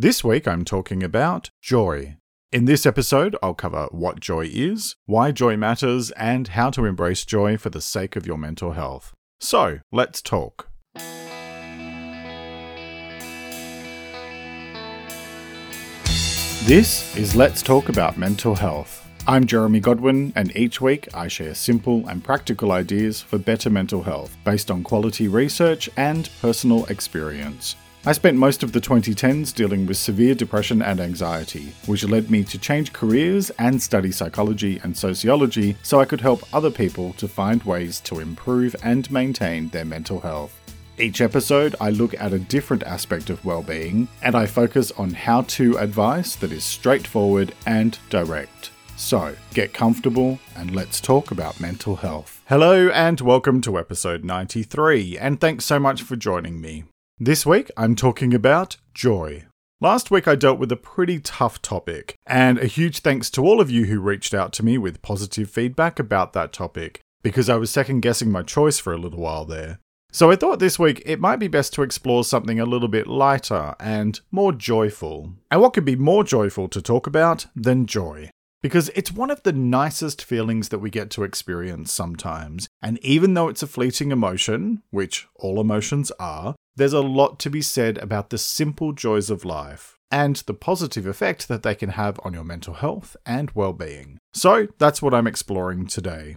This week I'm talking about joy. In this episode, I'll cover what joy is, why joy matters, and how to embrace joy for the sake of your mental health. So, let's talk. This is Let's Talk About Mental Health. I'm Jeremy Godwin, and each week I share simple and practical ideas for better mental health based on quality research and personal experience. I spent most of the 2010s dealing with severe depression and anxiety, which led me to change careers and study psychology and sociology so I could help other people to find ways to improve and maintain their mental health. Each episode, I look at a different aspect of well-being and I focus on how to advice that is straightforward and direct. So, get comfortable and let's talk about mental health. Hello and welcome to episode 93, and thanks so much for joining me. This week, I'm talking about joy. Last week, I dealt with a pretty tough topic, and a huge thanks to all of you who reached out to me with positive feedback about that topic, because I was second guessing my choice for a little while there. So I thought this week it might be best to explore something a little bit lighter and more joyful. And what could be more joyful to talk about than joy? Because it's one of the nicest feelings that we get to experience sometimes. And even though it's a fleeting emotion, which all emotions are, there's a lot to be said about the simple joys of life and the positive effect that they can have on your mental health and well being. So, that's what I'm exploring today.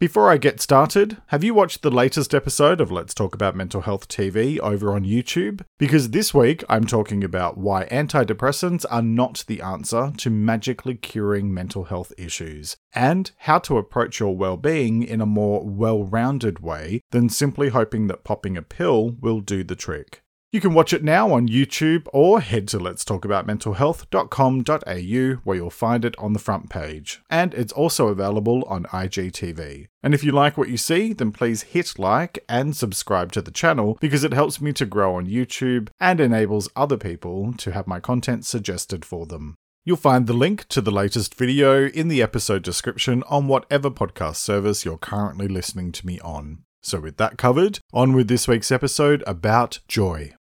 Before I get started, have you watched the latest episode of Let's Talk About Mental Health TV over on YouTube? Because this week I'm talking about why antidepressants are not the answer to magically curing mental health issues, and how to approach your well being in a more well rounded way than simply hoping that popping a pill will do the trick. You can watch it now on YouTube or head to let's talk about mentalhealth.com.au where you'll find it on the front page. And it's also available on IGTV. And if you like what you see, then please hit like and subscribe to the channel because it helps me to grow on YouTube and enables other people to have my content suggested for them. You'll find the link to the latest video in the episode description on whatever podcast service you're currently listening to me on. So, with that covered, on with this week's episode about joy.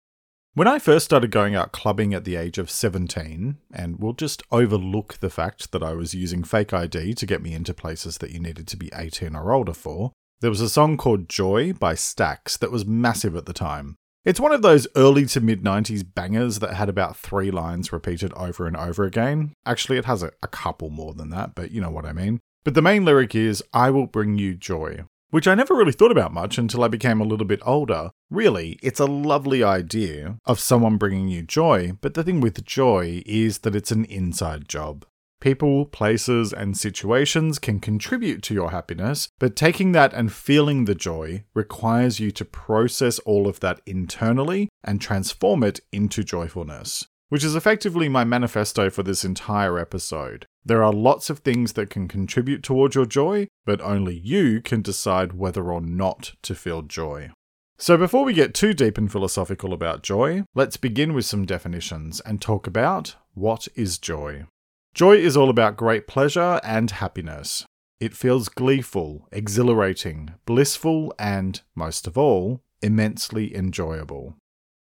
When I first started going out clubbing at the age of 17, and we'll just overlook the fact that I was using fake ID to get me into places that you needed to be 18 or older for, there was a song called Joy by Staxx that was massive at the time. It's one of those early to mid 90s bangers that had about three lines repeated over and over again. Actually, it has a, a couple more than that, but you know what I mean. But the main lyric is, I will bring you joy which I never really thought about much until I became a little bit older. Really, it's a lovely idea of someone bringing you joy, but the thing with joy is that it's an inside job. People, places, and situations can contribute to your happiness, but taking that and feeling the joy requires you to process all of that internally and transform it into joyfulness which is effectively my manifesto for this entire episode. There are lots of things that can contribute towards your joy, but only you can decide whether or not to feel joy. So, before we get too deep and philosophical about joy, let's begin with some definitions and talk about what is joy. Joy is all about great pleasure and happiness. It feels gleeful, exhilarating, blissful, and, most of all, immensely enjoyable.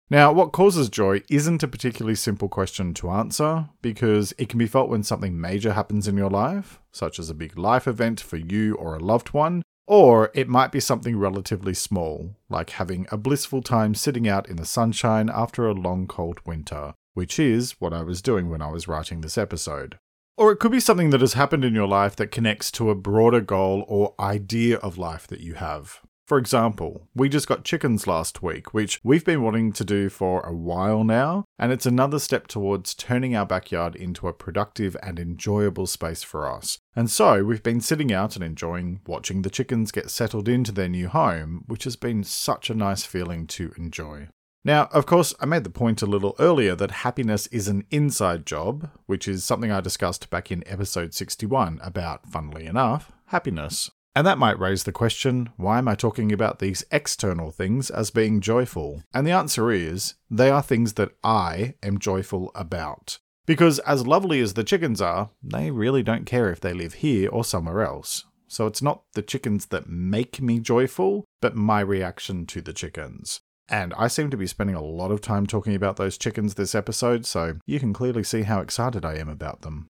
Now, what causes joy isn't a particularly simple question to answer because it can be felt when something major happens in your life, such as a big life event for you or a loved one, or it might be something relatively small, like having a blissful time sitting out in the sunshine after a long cold winter, which is what I was doing when I was writing this episode. Or it could be something that has happened in your life that connects to a broader goal or idea of life that you have. For example, we just got chickens last week, which we've been wanting to do for a while now, and it's another step towards turning our backyard into a productive and enjoyable space for us. And so we've been sitting out and enjoying watching the chickens get settled into their new home, which has been such a nice feeling to enjoy. Now, of course, I made the point a little earlier that happiness is an inside job, which is something I discussed back in episode 61 about, funnily enough, happiness. And that might raise the question why am I talking about these external things as being joyful? And the answer is they are things that I am joyful about. Because as lovely as the chickens are, they really don't care if they live here or somewhere else. So it's not the chickens that make me joyful, but my reaction to the chickens. And I seem to be spending a lot of time talking about those chickens this episode, so you can clearly see how excited I am about them.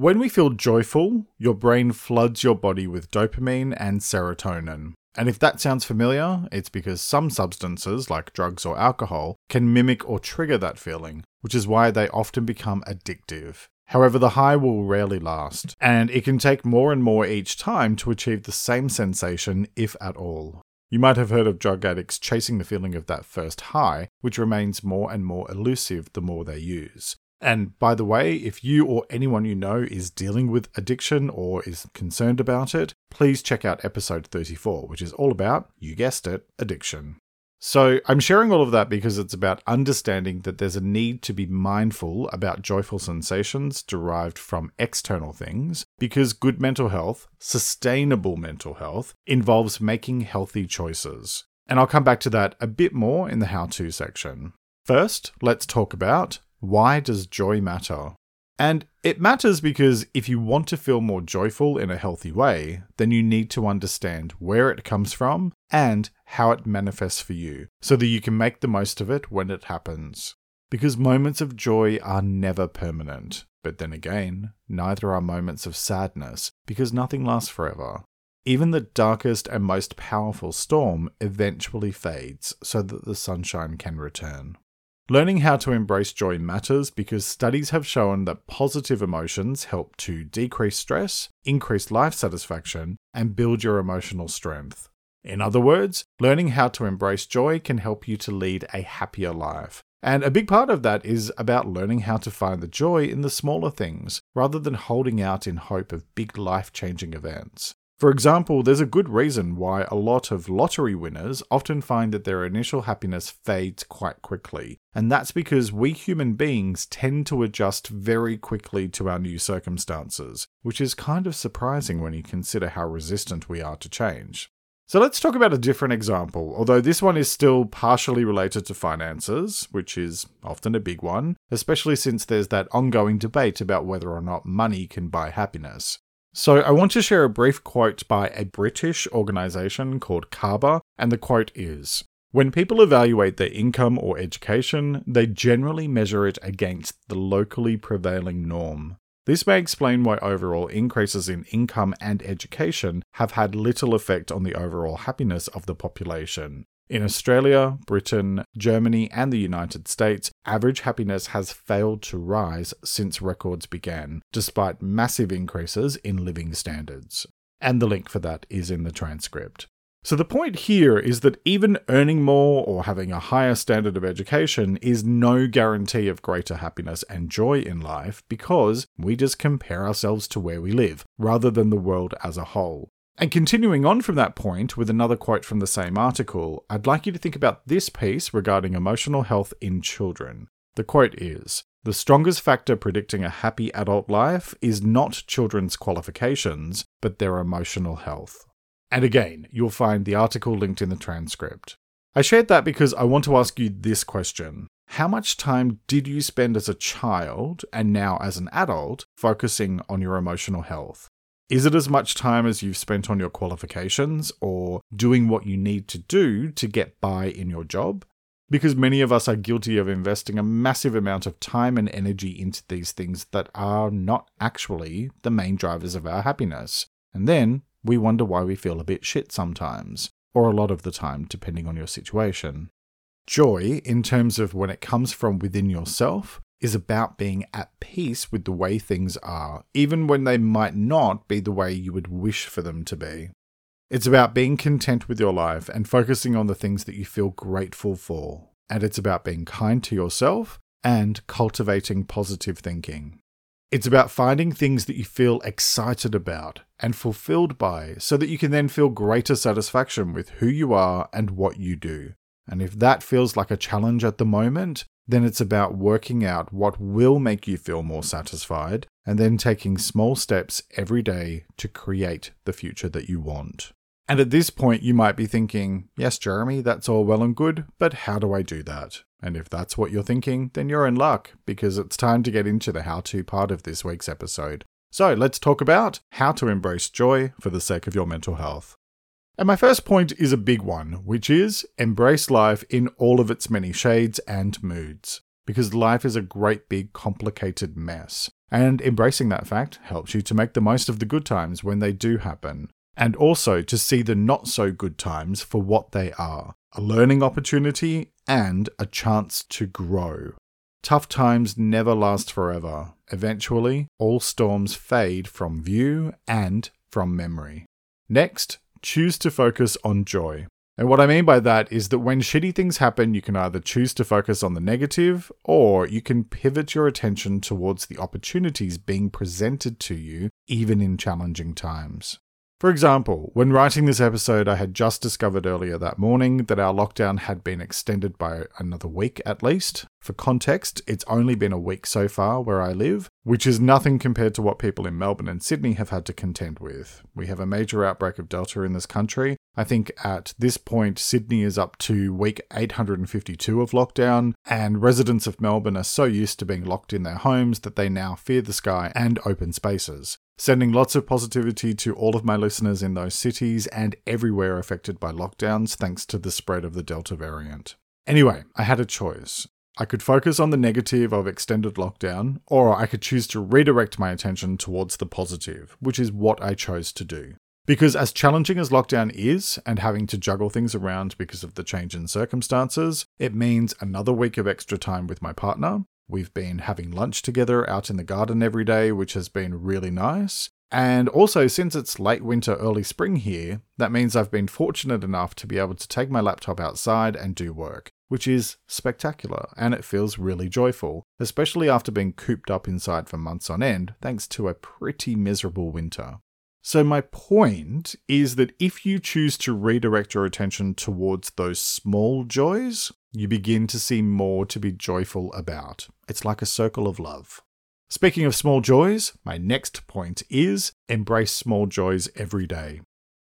When we feel joyful, your brain floods your body with dopamine and serotonin. And if that sounds familiar, it's because some substances, like drugs or alcohol, can mimic or trigger that feeling, which is why they often become addictive. However, the high will rarely last, and it can take more and more each time to achieve the same sensation, if at all. You might have heard of drug addicts chasing the feeling of that first high, which remains more and more elusive the more they use. And by the way, if you or anyone you know is dealing with addiction or is concerned about it, please check out episode 34, which is all about, you guessed it, addiction. So, I'm sharing all of that because it's about understanding that there's a need to be mindful about joyful sensations derived from external things, because good mental health, sustainable mental health, involves making healthy choices. And I'll come back to that a bit more in the how to section. First, let's talk about why does joy matter? And it matters because if you want to feel more joyful in a healthy way, then you need to understand where it comes from and how it manifests for you so that you can make the most of it when it happens. Because moments of joy are never permanent. But then again, neither are moments of sadness because nothing lasts forever. Even the darkest and most powerful storm eventually fades so that the sunshine can return. Learning how to embrace joy matters because studies have shown that positive emotions help to decrease stress, increase life satisfaction, and build your emotional strength. In other words, learning how to embrace joy can help you to lead a happier life. And a big part of that is about learning how to find the joy in the smaller things, rather than holding out in hope of big life changing events. For example, there's a good reason why a lot of lottery winners often find that their initial happiness fades quite quickly, and that's because we human beings tend to adjust very quickly to our new circumstances, which is kind of surprising when you consider how resistant we are to change. So let's talk about a different example, although this one is still partially related to finances, which is often a big one, especially since there's that ongoing debate about whether or not money can buy happiness. So, I want to share a brief quote by a British organisation called CABA, and the quote is When people evaluate their income or education, they generally measure it against the locally prevailing norm. This may explain why overall increases in income and education have had little effect on the overall happiness of the population. In Australia, Britain, Germany, and the United States, average happiness has failed to rise since records began, despite massive increases in living standards. And the link for that is in the transcript. So the point here is that even earning more or having a higher standard of education is no guarantee of greater happiness and joy in life because we just compare ourselves to where we live rather than the world as a whole. And continuing on from that point with another quote from the same article, I'd like you to think about this piece regarding emotional health in children. The quote is The strongest factor predicting a happy adult life is not children's qualifications, but their emotional health. And again, you'll find the article linked in the transcript. I shared that because I want to ask you this question How much time did you spend as a child and now as an adult focusing on your emotional health? Is it as much time as you've spent on your qualifications or doing what you need to do to get by in your job? Because many of us are guilty of investing a massive amount of time and energy into these things that are not actually the main drivers of our happiness. And then we wonder why we feel a bit shit sometimes, or a lot of the time, depending on your situation. Joy, in terms of when it comes from within yourself, is about being at peace with the way things are, even when they might not be the way you would wish for them to be. It's about being content with your life and focusing on the things that you feel grateful for. And it's about being kind to yourself and cultivating positive thinking. It's about finding things that you feel excited about and fulfilled by so that you can then feel greater satisfaction with who you are and what you do. And if that feels like a challenge at the moment, then it's about working out what will make you feel more satisfied and then taking small steps every day to create the future that you want. And at this point, you might be thinking, yes, Jeremy, that's all well and good, but how do I do that? And if that's what you're thinking, then you're in luck because it's time to get into the how to part of this week's episode. So let's talk about how to embrace joy for the sake of your mental health. And my first point is a big one, which is embrace life in all of its many shades and moods. Because life is a great big complicated mess. And embracing that fact helps you to make the most of the good times when they do happen. And also to see the not so good times for what they are a learning opportunity and a chance to grow. Tough times never last forever. Eventually, all storms fade from view and from memory. Next, choose to focus on joy. And what I mean by that is that when shitty things happen, you can either choose to focus on the negative or you can pivot your attention towards the opportunities being presented to you, even in challenging times. For example, when writing this episode, I had just discovered earlier that morning that our lockdown had been extended by another week at least. For context, it's only been a week so far where I live, which is nothing compared to what people in Melbourne and Sydney have had to contend with. We have a major outbreak of Delta in this country. I think at this point, Sydney is up to week 852 of lockdown, and residents of Melbourne are so used to being locked in their homes that they now fear the sky and open spaces. Sending lots of positivity to all of my listeners in those cities and everywhere affected by lockdowns thanks to the spread of the Delta variant. Anyway, I had a choice. I could focus on the negative of extended lockdown, or I could choose to redirect my attention towards the positive, which is what I chose to do. Because as challenging as lockdown is, and having to juggle things around because of the change in circumstances, it means another week of extra time with my partner, We've been having lunch together out in the garden every day, which has been really nice. And also, since it's late winter, early spring here, that means I've been fortunate enough to be able to take my laptop outside and do work, which is spectacular and it feels really joyful, especially after being cooped up inside for months on end thanks to a pretty miserable winter. So, my point is that if you choose to redirect your attention towards those small joys, you begin to see more to be joyful about. It's like a circle of love. Speaking of small joys, my next point is embrace small joys every day.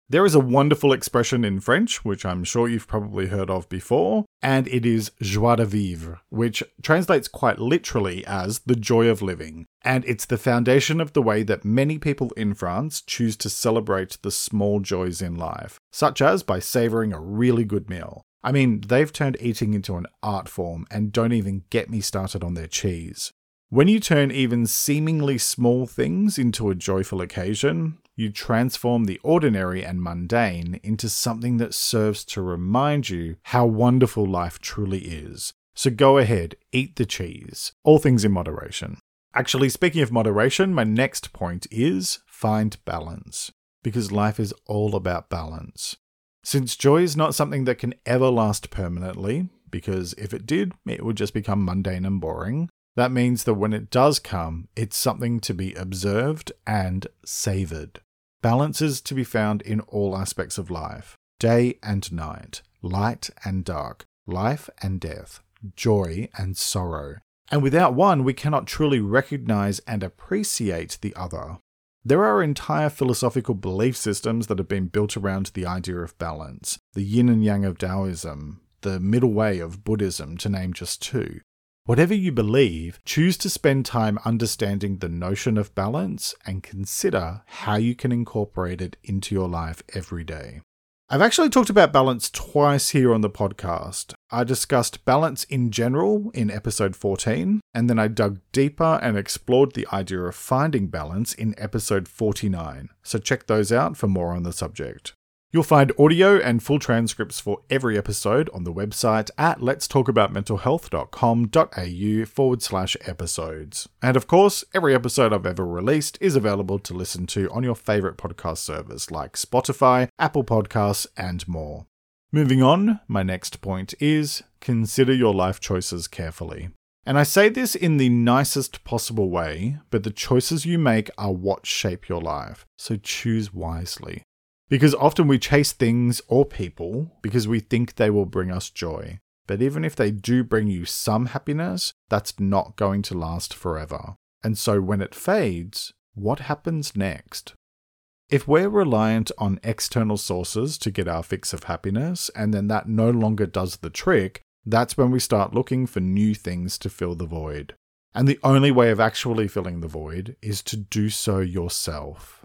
There is a wonderful expression in French, which I'm sure you've probably heard of before, and it is joie de vivre, which translates quite literally as the joy of living. And it's the foundation of the way that many people in France choose to celebrate the small joys in life, such as by savouring a really good meal. I mean, they've turned eating into an art form, and don't even get me started on their cheese. When you turn even seemingly small things into a joyful occasion, you transform the ordinary and mundane into something that serves to remind you how wonderful life truly is. So go ahead, eat the cheese. All things in moderation. Actually, speaking of moderation, my next point is find balance. Because life is all about balance. Since joy is not something that can ever last permanently, because if it did, it would just become mundane and boring, that means that when it does come, it's something to be observed and savoured. Balance is to be found in all aspects of life day and night, light and dark, life and death, joy and sorrow. And without one, we cannot truly recognize and appreciate the other. There are entire philosophical belief systems that have been built around the idea of balance the yin and yang of Taoism, the middle way of Buddhism, to name just two. Whatever you believe, choose to spend time understanding the notion of balance and consider how you can incorporate it into your life every day. I've actually talked about balance twice here on the podcast. I discussed balance in general in episode 14, and then I dug deeper and explored the idea of finding balance in episode 49. So check those out for more on the subject. You'll find audio and full transcripts for every episode on the website at letstalkaboutmentalhealth.com.au forward slash episodes. And of course, every episode I've ever released is available to listen to on your favourite podcast servers like Spotify, Apple Podcasts, and more. Moving on, my next point is consider your life choices carefully. And I say this in the nicest possible way, but the choices you make are what shape your life, so choose wisely. Because often we chase things or people because we think they will bring us joy. But even if they do bring you some happiness, that's not going to last forever. And so when it fades, what happens next? If we're reliant on external sources to get our fix of happiness, and then that no longer does the trick, that's when we start looking for new things to fill the void. And the only way of actually filling the void is to do so yourself.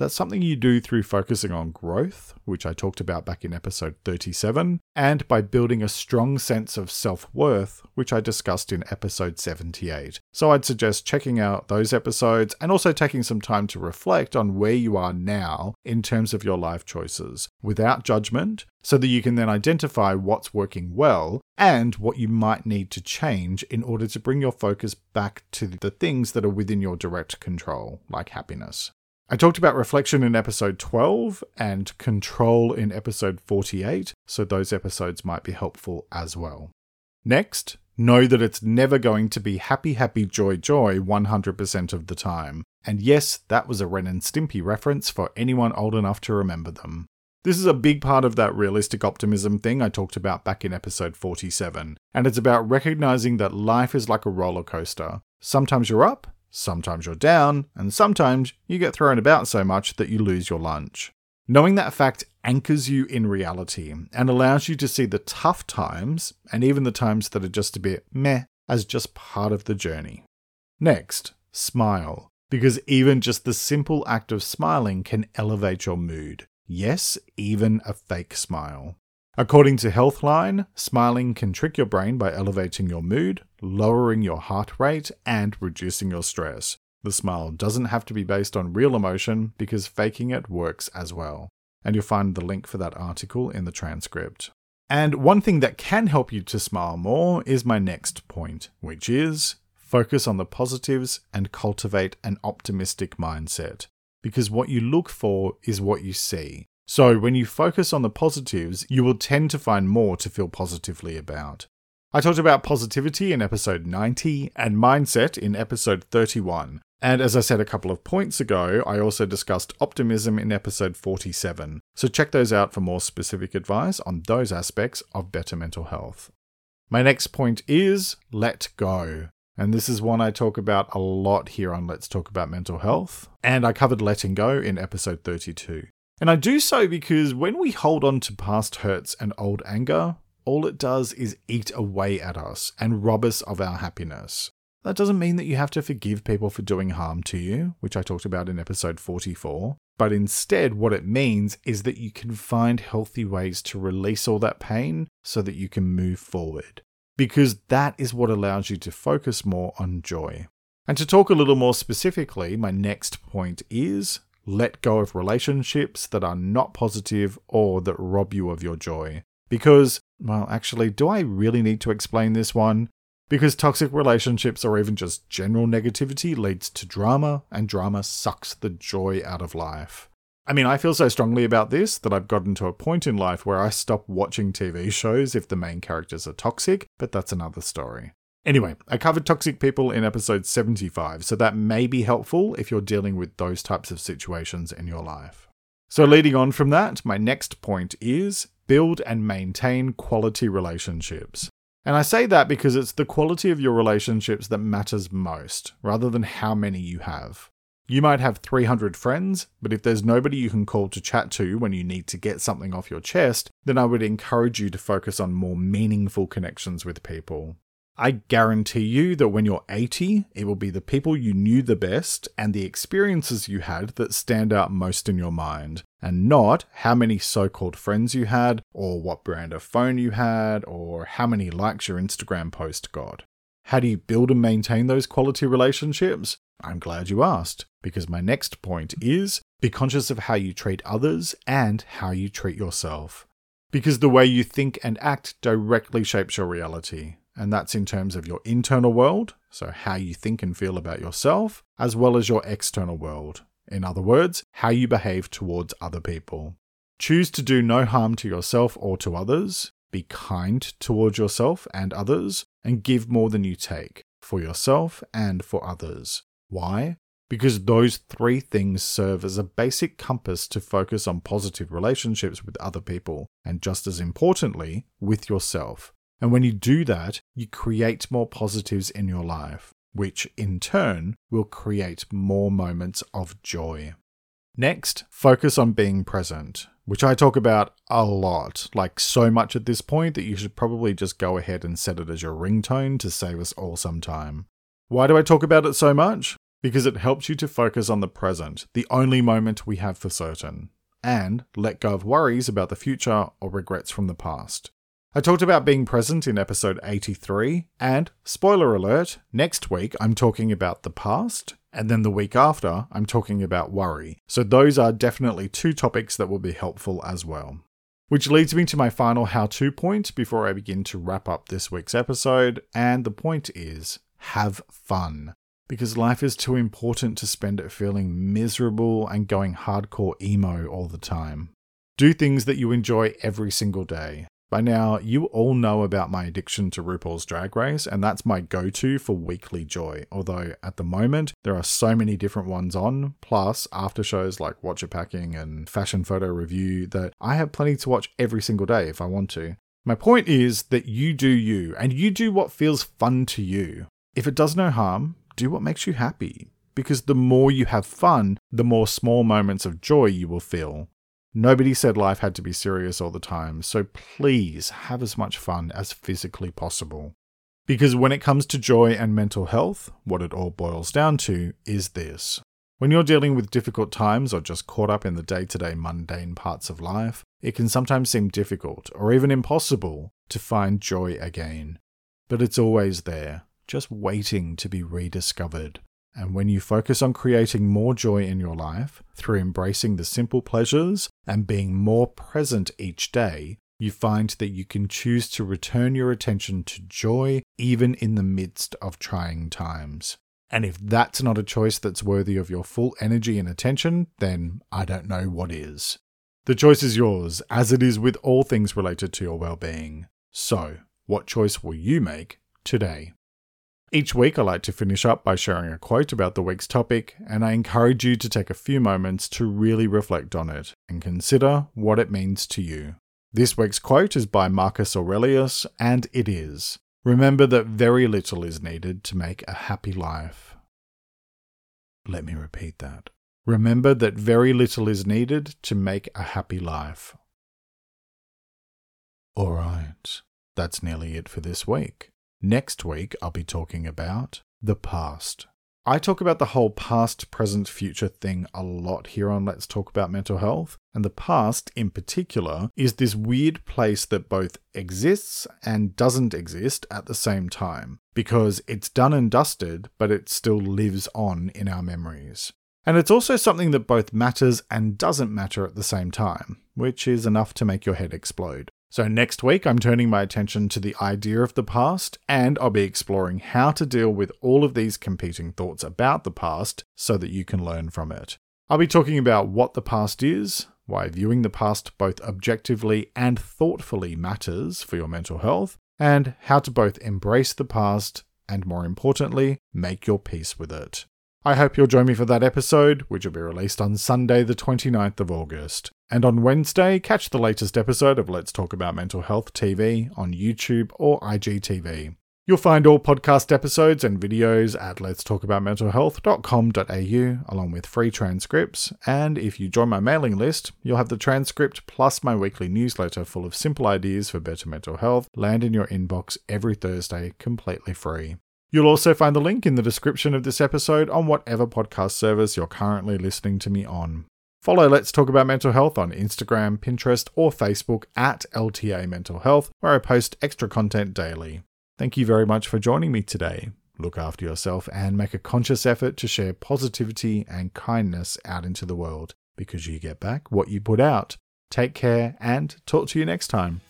That's something you do through focusing on growth, which I talked about back in episode 37, and by building a strong sense of self worth, which I discussed in episode 78. So I'd suggest checking out those episodes and also taking some time to reflect on where you are now in terms of your life choices without judgment, so that you can then identify what's working well and what you might need to change in order to bring your focus back to the things that are within your direct control, like happiness. I talked about reflection in episode 12 and control in episode 48, so those episodes might be helpful as well. Next, know that it's never going to be happy, happy, joy, joy 100% of the time. And yes, that was a Ren and Stimpy reference for anyone old enough to remember them. This is a big part of that realistic optimism thing I talked about back in episode 47, and it's about recognizing that life is like a roller coaster. Sometimes you're up, Sometimes you're down, and sometimes you get thrown about so much that you lose your lunch. Knowing that fact anchors you in reality and allows you to see the tough times, and even the times that are just a bit meh, as just part of the journey. Next, smile, because even just the simple act of smiling can elevate your mood. Yes, even a fake smile. According to Healthline, smiling can trick your brain by elevating your mood, lowering your heart rate, and reducing your stress. The smile doesn't have to be based on real emotion because faking it works as well. And you'll find the link for that article in the transcript. And one thing that can help you to smile more is my next point, which is focus on the positives and cultivate an optimistic mindset. Because what you look for is what you see. So, when you focus on the positives, you will tend to find more to feel positively about. I talked about positivity in episode 90 and mindset in episode 31. And as I said a couple of points ago, I also discussed optimism in episode 47. So check those out for more specific advice on those aspects of better mental health. My next point is let go. And this is one I talk about a lot here on Let's Talk About Mental Health. And I covered letting go in episode 32. And I do so because when we hold on to past hurts and old anger, all it does is eat away at us and rob us of our happiness. That doesn't mean that you have to forgive people for doing harm to you, which I talked about in episode 44. But instead, what it means is that you can find healthy ways to release all that pain so that you can move forward. Because that is what allows you to focus more on joy. And to talk a little more specifically, my next point is let go of relationships that are not positive or that rob you of your joy. Because, well, actually, do I really need to explain this one? Because toxic relationships or even just general negativity leads to drama, and drama sucks the joy out of life. I mean, I feel so strongly about this that I've gotten to a point in life where I stop watching TV shows if the main characters are toxic, but that's another story. Anyway, I covered toxic people in episode 75, so that may be helpful if you're dealing with those types of situations in your life. So, leading on from that, my next point is build and maintain quality relationships. And I say that because it's the quality of your relationships that matters most, rather than how many you have. You might have 300 friends, but if there's nobody you can call to chat to when you need to get something off your chest, then I would encourage you to focus on more meaningful connections with people. I guarantee you that when you're 80, it will be the people you knew the best and the experiences you had that stand out most in your mind, and not how many so called friends you had, or what brand of phone you had, or how many likes your Instagram post got. How do you build and maintain those quality relationships? I'm glad you asked, because my next point is be conscious of how you treat others and how you treat yourself. Because the way you think and act directly shapes your reality and that's in terms of your internal world, so how you think and feel about yourself, as well as your external world. In other words, how you behave towards other people. Choose to do no harm to yourself or to others, be kind towards yourself and others, and give more than you take, for yourself and for others. Why? Because those three things serve as a basic compass to focus on positive relationships with other people, and just as importantly, with yourself. And when you do that, you create more positives in your life, which in turn will create more moments of joy. Next, focus on being present, which I talk about a lot, like so much at this point that you should probably just go ahead and set it as your ringtone to save us all some time. Why do I talk about it so much? because it helps you to focus on the present, the only moment we have for certain, and let go of worries about the future or regrets from the past. I talked about being present in episode 83, and spoiler alert, next week I'm talking about the past, and then the week after I'm talking about worry. So those are definitely two topics that will be helpful as well. Which leads me to my final how to point before I begin to wrap up this week's episode, and the point is have fun because life is too important to spend it feeling miserable and going hardcore emo all the time. Do things that you enjoy every single day. By now, you all know about my addiction to RuPaul's Drag Race, and that's my go to for weekly joy. Although at the moment, there are so many different ones on, plus after shows like Whatcha Packin' and Fashion Photo Review, that I have plenty to watch every single day if I want to. My point is that you do you, and you do what feels fun to you. If it does no harm, do what makes you happy. Because the more you have fun, the more small moments of joy you will feel. Nobody said life had to be serious all the time, so please have as much fun as physically possible. Because when it comes to joy and mental health, what it all boils down to is this. When you're dealing with difficult times or just caught up in the day to day mundane parts of life, it can sometimes seem difficult or even impossible to find joy again. But it's always there, just waiting to be rediscovered. And when you focus on creating more joy in your life through embracing the simple pleasures and being more present each day, you find that you can choose to return your attention to joy even in the midst of trying times. And if that's not a choice that's worthy of your full energy and attention, then I don't know what is. The choice is yours, as it is with all things related to your well being. So, what choice will you make today? Each week, I like to finish up by sharing a quote about the week's topic, and I encourage you to take a few moments to really reflect on it and consider what it means to you. This week's quote is by Marcus Aurelius, and it is Remember that very little is needed to make a happy life. Let me repeat that. Remember that very little is needed to make a happy life. Alright, that's nearly it for this week. Next week, I'll be talking about the past. I talk about the whole past, present, future thing a lot here on Let's Talk About Mental Health. And the past, in particular, is this weird place that both exists and doesn't exist at the same time. Because it's done and dusted, but it still lives on in our memories. And it's also something that both matters and doesn't matter at the same time, which is enough to make your head explode. So, next week, I'm turning my attention to the idea of the past, and I'll be exploring how to deal with all of these competing thoughts about the past so that you can learn from it. I'll be talking about what the past is, why viewing the past both objectively and thoughtfully matters for your mental health, and how to both embrace the past and, more importantly, make your peace with it. I hope you'll join me for that episode, which will be released on Sunday, the 29th of August. And on Wednesday, catch the latest episode of Let's Talk About Mental Health TV on YouTube or IGTV. You'll find all podcast episodes and videos at letstalkaboutmentalhealth.com.au along with free transcripts. And if you join my mailing list, you'll have the transcript plus my weekly newsletter full of simple ideas for better mental health land in your inbox every Thursday completely free. You'll also find the link in the description of this episode on whatever podcast service you're currently listening to me on. Follow Let's Talk About Mental Health on Instagram, Pinterest, or Facebook at LTA Mental Health, where I post extra content daily. Thank you very much for joining me today. Look after yourself and make a conscious effort to share positivity and kindness out into the world because you get back what you put out. Take care and talk to you next time.